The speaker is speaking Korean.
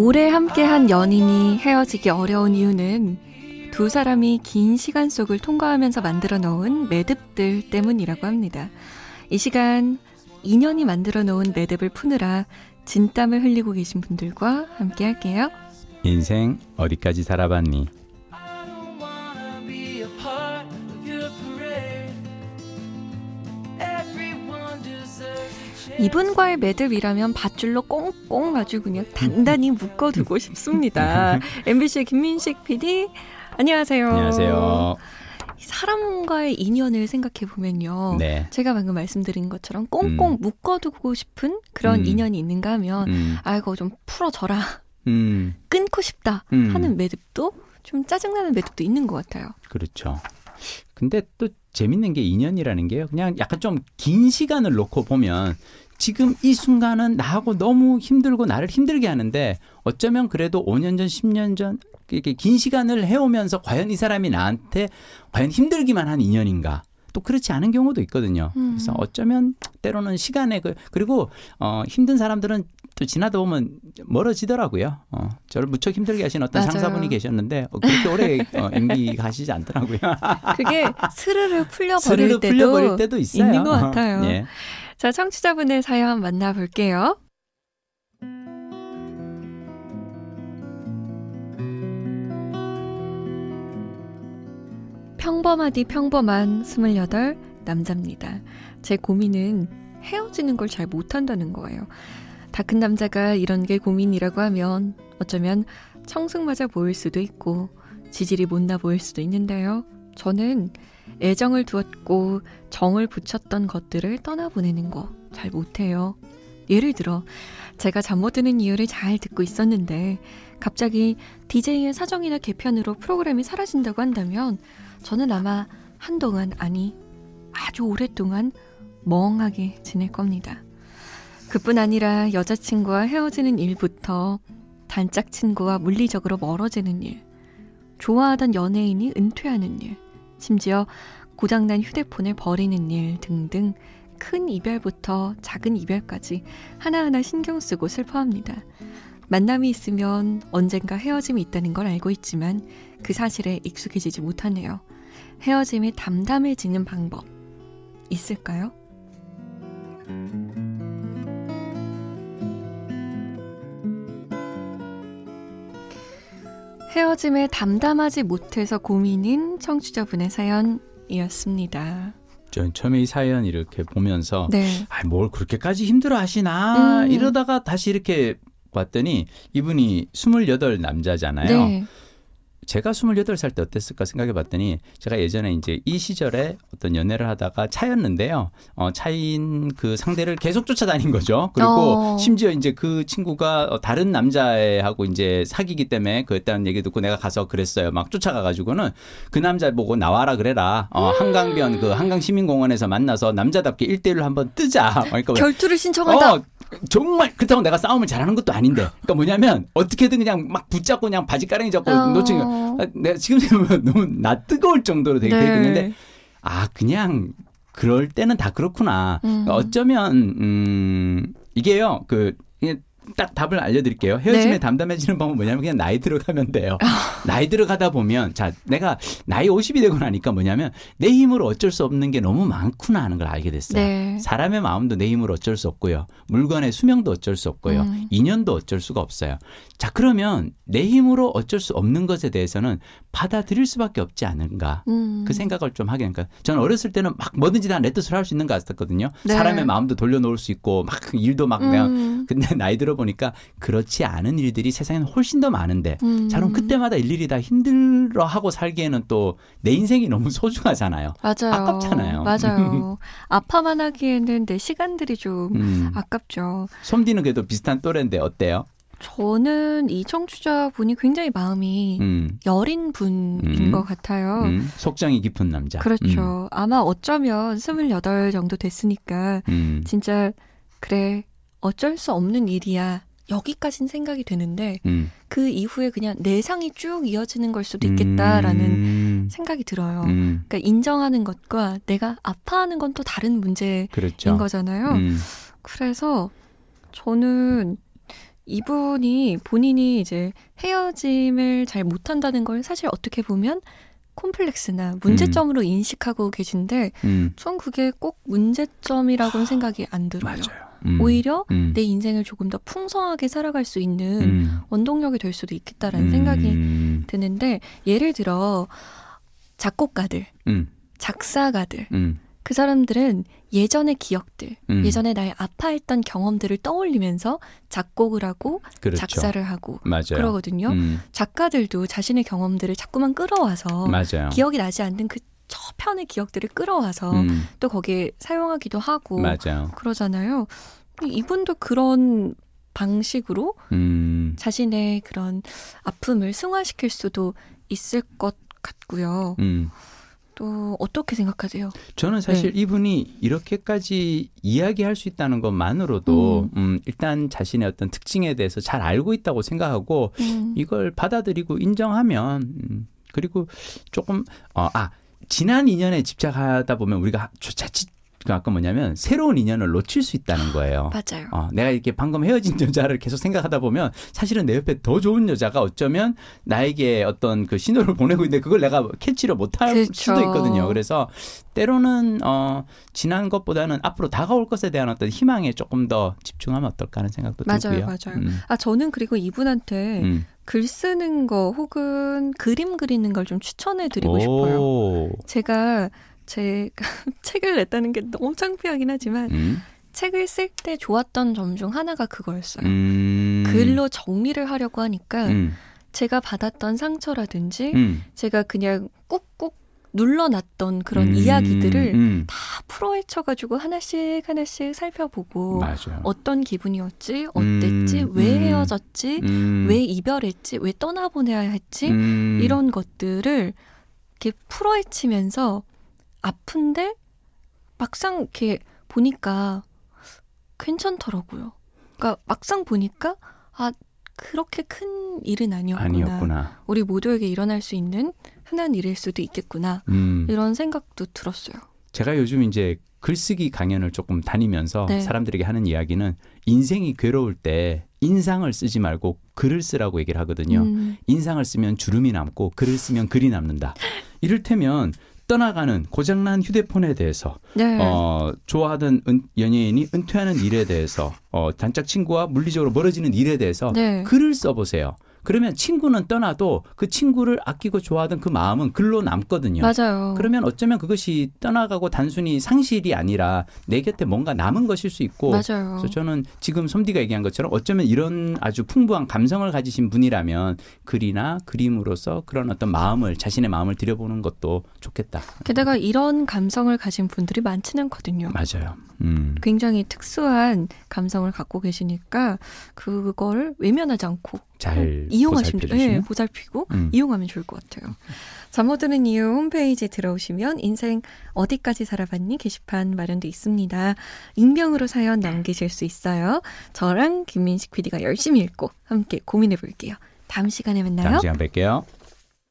오래 함께한 연인이 헤어지기 어려운 이유는 두 사람이 긴 시간 속을 통과하면서 만들어 놓은 매듭들 때문이라고 합니다. 이 시간 인연이 만들어 놓은 매듭을 푸느라 진땀을 흘리고 계신 분들과 함께 할게요. 인생 어디까지 살아봤니? 이분과의 매듭이라면 밧줄로 꽁꽁 아주 그냥 단단히 묶어두고 싶습니다. MBC의 김민식 PD, 안녕하세요. 안녕하세요. 사람과의 인연을 생각해 보면요. 네. 제가 방금 말씀드린 것처럼 꽁꽁 음. 묶어두고 싶은 그런 음. 인연이 있는가 하면, 음, 아이고, 좀 풀어져라. 음, 끊고 싶다. 음. 하는 매듭도 좀 짜증나는 매듭도 있는 것 같아요. 그렇죠. 근데 또 재밌는 게 인연이라는 게요. 그냥 약간 좀 긴 시간을 놓고 보면 지금 이 순간은 나하고 너무 힘들고 나를 힘들게 하는데 어쩌면 그래도 5년 전, 10년 전 이렇게 긴 시간을 해오면서 과연 이 사람이 나한테 과연 힘들기만 한 인연인가? 또 그렇지 않은 경우도 있거든요. 음. 그래서 어쩌면 때로는 시간에 그 그리고 어 힘든 사람들은 또 지나다 보면 멀어지더라고요. 어 저를 무척 힘들게 하신 어떤 맞아요. 상사분이 계셨는데 어, 그렇게 오래 어, MB 가시지 않더라고요. 그게 스르르 풀려 버릴 스르르 때도, 때도 있어요. 있는 것 같아요. 예. 자, 청취자분의 사연 만나볼게요. 평범하디 평범한 28 남자입니다. 제 고민은 헤어지는 걸 잘 못한다는 거예요. 다 큰 남자가 이런 게 고민이라고 하면 어쩌면 청승맞아 보일 수도 있고 지질이 못나 보일 수도 있는데요. 저는 애정을 두었고 정을 붙였던 것들을 떠나보내는 거 잘 못해요. 예를 들어 제가 잠 못 드는 이유를 잘 듣고 있었는데 갑자기 DJ의 사정이나 개편으로 프로그램이 사라진다고 한다면 저는 아마 한동안 아니 아주 오랫동안 멍하게 지낼 겁니다. 그뿐 아니라 여자친구와 헤어지는 일부터 단짝 친구와 물리적으로 멀어지는 일, 좋아하던 연예인이 은퇴하는 일, 심지어 고장난 휴대폰을 버리는 일 등등 큰 이별부터 작은 이별까지 하나하나 신경 쓰고 슬퍼합니다. 만남이 있으면 언젠가 헤어짐이 있다는 걸 알고 있지만 그 사실에 익숙해지지 못하네요. 헤어짐에 담담해지는 방법 있을까요? 헤어짐에 담담하지 못해서 고민인 청취자분의 사연이었습니다. 전 처음에 이 사연 이렇게 보면서 네. 아, 뭘 그렇게까지 힘들어 하시나 음. 이러다가 다시 이렇게 봤더니 이분이 28 남자잖아요. 네. 제가 28살 때 어땠을까 생각해 봤더니 제가 예전에 이제 이 시절에 어떤 연애를 하다가 차였는데요. 어, 차인 그 상대를 계속 쫓아다닌 거죠. 그리고 어. 심지어 이제 그 친구가 어, 다른 남자애하고 이제 사귀기 때문에 그랬다는 얘기 듣고 내가 가서 그랬어요. 막 쫓아가 가지고는 그 남자 보고 나와라 그래라. 어, 한강변 그 한강 시민공원에서 만나서 남자답게 1대1로 한번 뜨자. 그러니까 결투를 신청하다. 어, 정말 그렇다고 내가 싸움을 잘하는 것도 아닌데. 그러니까 뭐냐면 어떻게든 그냥 막 붙잡고 그냥 바지가랑이 잡고 어. 거. 아, 내가 지금 생각하면 너무 나 뜨거울 정도로 되게 네. 됐는데 아 그냥 그럴 때는 다 그렇구나. 음. 어쩌면 음 이게요 그. 딱 답을 알려드릴게요. 헤어짐에 네. 담담해지는 방법은 뭐냐면 그냥 나이 들어가면 돼요. 아. 나이 들어가다 보면 자 내가 나이 50이 되고 나니까 뭐냐면 내 힘으로 어쩔 수 없는 게 너무 많구나 하는 걸 알게 됐어요. 네. 사람의 마음도 내 힘으로 어쩔 수 없고요. 물건의 수명도 어쩔 수 없고요. 음. 인연도 어쩔 수가 없어요. 자, 그러면 내 힘으로 어쩔 수 없는 것에 대해서는 받아들일 수밖에 없지 않은가. 음. 그 생각을 좀 하게 하니까 저는 어렸을 때는 막 뭐든지 다내 뜻으로 할수 있는 것 같았거든요. 네. 사람의 마음도 돌려놓을 수 있고 막 일도 막 내가 음. 근데 나이 들어보니까 그렇지 않은 일들이 세상에는 훨씬 더 많은데 음. 자, 그럼 그때마다 일일이 다 힘들어 하고 살기에는 또 내 인생이 너무 소중하잖아요. 맞아요. 아깝잖아요. 맞아요. 아파만 하기에는 내 시간들이 좀 음. 아깝죠. 솜디는 그래도 비슷한 또래인데 어때요? 저는 이 청취자 분이 굉장히 마음이 음, 여린 분인 음. 것 같아요. 음, 속정이 깊은 남자. 그렇죠. 아마 어쩌면 28 정도 됐으니까 음, 음, 진짜 그래 어쩔 수 없는 일이야. 여기까진 생각이 되는데 음. 그 이후에 그냥 내상이 쭉 이어지는 걸 수도 있겠다라는 음, 생각이 들어요. 음, 그러니까 인정하는 것과 내가 아파하는 건 또 다른 문제인 그렇죠. 거잖아요. 음, 그래서 저는 이분이 본인이 이제 헤어짐을 잘 못한다는 걸 사실 어떻게 보면 콤플렉스나 문제점으로 음. 인식하고 계신데 음. 전 그게 꼭 문제점이라고는 생각이 안 들어요. 맞아요. 음. 오히려 음. 내 인생을 조금 더 풍성하게 살아갈 수 있는 음. 원동력이 될 수도 있겠다라는 생각이 음. 드는데 예를 들어 작곡가들, 작사가들 그 사람들은 예전의 기억들, 음. 예전에 나의 아파했던 경험들을 떠올리면서 작곡을 하고 그렇죠. 작사를 하고 맞아요. 그러거든요. 음. 작가들도 자신의 경험들을 자꾸만 끌어와서 맞아요. 기억이 나지 않는 그 저편의 기억들을 끌어와서 음. 또 거기에 사용하기도 하고 맞아요. 그러잖아요. 이분도 그런 방식으로 음. 자신의 그런 아픔을 승화시킬 수도 있을 것 같고요. 음. 또 어떻게 생각하세요? 저는 사실 네. 이분이 이렇게까지 이야기할 수 있다는 것만으로도 음. 음, 일단 자신의 어떤 특징에 대해서 잘 알고 있다고 생각하고 음. 이걸 받아들이고 인정하면 음, 그리고 조금 어, 아 지난 인연에 집착하다 보면 우리가 자칫 그 아까 뭐냐면 새로운 인연을 놓칠 수 있다는 거예요. 맞아요. 어, 내가 이렇게 방금 헤어진 여자를 계속 생각하다 보면 사실은 내 옆에 더 좋은 여자가 어쩌면 나에게 어떤 그 신호를 보내고 있는데 그걸 내가 캐치를 못할 그렇죠. 수도 있거든요. 그래서 때로는 어 지난 것보다는 앞으로 다가올 것에 대한 어떤 희망에 조금 더 집중하면 어떨까 하는 생각도 맞아요, 들고요. 맞아요. 음. 아 저는 그리고 이분한테 음. 글 쓰는 거 혹은 그림 그리는 걸 좀 추천해 드리고 싶어요. 제가 제가 책을 냈다는 게 너무 창피하긴 하지만 음? 책을 쓸 때 좋았던 점 중 하나가 그거였어요. 음. 글로 정리를 하려고 하니까 음. 제가 받았던 상처라든지 음. 제가 그냥 꾹꾹 눌러놨던 그런 음. 이야기들을 음. 다 풀어헤쳐가지고 하나씩 하나씩 살펴보고 맞아요. 어떤 기분이었지, 어땠지, 왜 헤어졌지, 왜 이별했지, 왜 떠나보내야 했지 이런 것들을 이렇게 풀어헤치면서 아픈데 막상 이렇게 보니까 괜찮더라고요. 그러니까 막상 보니까 아 그렇게 큰 일은 아니었구나. 아니었구나. 우리 모두에게 일어날 수 있는 흔한 일일 수도 있겠구나. 음. 이런 생각도 들었어요. 제가 요즘 이제 글쓰기 강연을 조금 다니면서 네. 사람들에게 하는 이야기는 인생이 괴로울 때 인상을 쓰지 말고 글을 쓰라고 얘기를 하거든요. 음. 인상을 쓰면 주름이 남고 글을 쓰면 글이 남는다. 이를테면 떠나가는 고장난 휴대폰에 대해서 네. 어, 좋아하던 은, 연예인이 은퇴하는 일에 대해서 어, 단짝 친구와 물리적으로 멀어지는 일에 대해서 네. 글을 써보세요. 그러면 친구는 떠나도 그 친구를 아끼고 좋아하던 그 마음은 글로 남거든요. 맞아요. 그러면 어쩌면 그것이 떠나가고 단순히 상실이 아니라 내 곁에 뭔가 남은 것일 수 있고. 맞아요. 그래서 저는 지금 섬디가 얘기한 것처럼 어쩌면 이런 아주 풍부한 감성을 가지신 분이라면 글이나 그림으로서 그런 어떤 마음을 자신의 마음을 들여보는 것도 좋겠다. 게다가 이런 감성을 가진 분들이 많지는 않거든요. 맞아요. 음. 굉장히 특수한 감성을 갖고 계시니까 그걸 외면하지 않고 잘 이용하시면 네, 보살피고 음. 이용하면 좋을 것 같아요. 잠 못 드는 이유 홈페이지에 들어오시면 인생 어디까지 살아봤니 게시판 마련돼 있습니다. 익명으로 사연 남기실 수 있어요. 저랑 김민식 PD가 열심히 읽고 함께 고민해 볼게요. 다음 시간에 만나요. 다음 시간 뵐게요.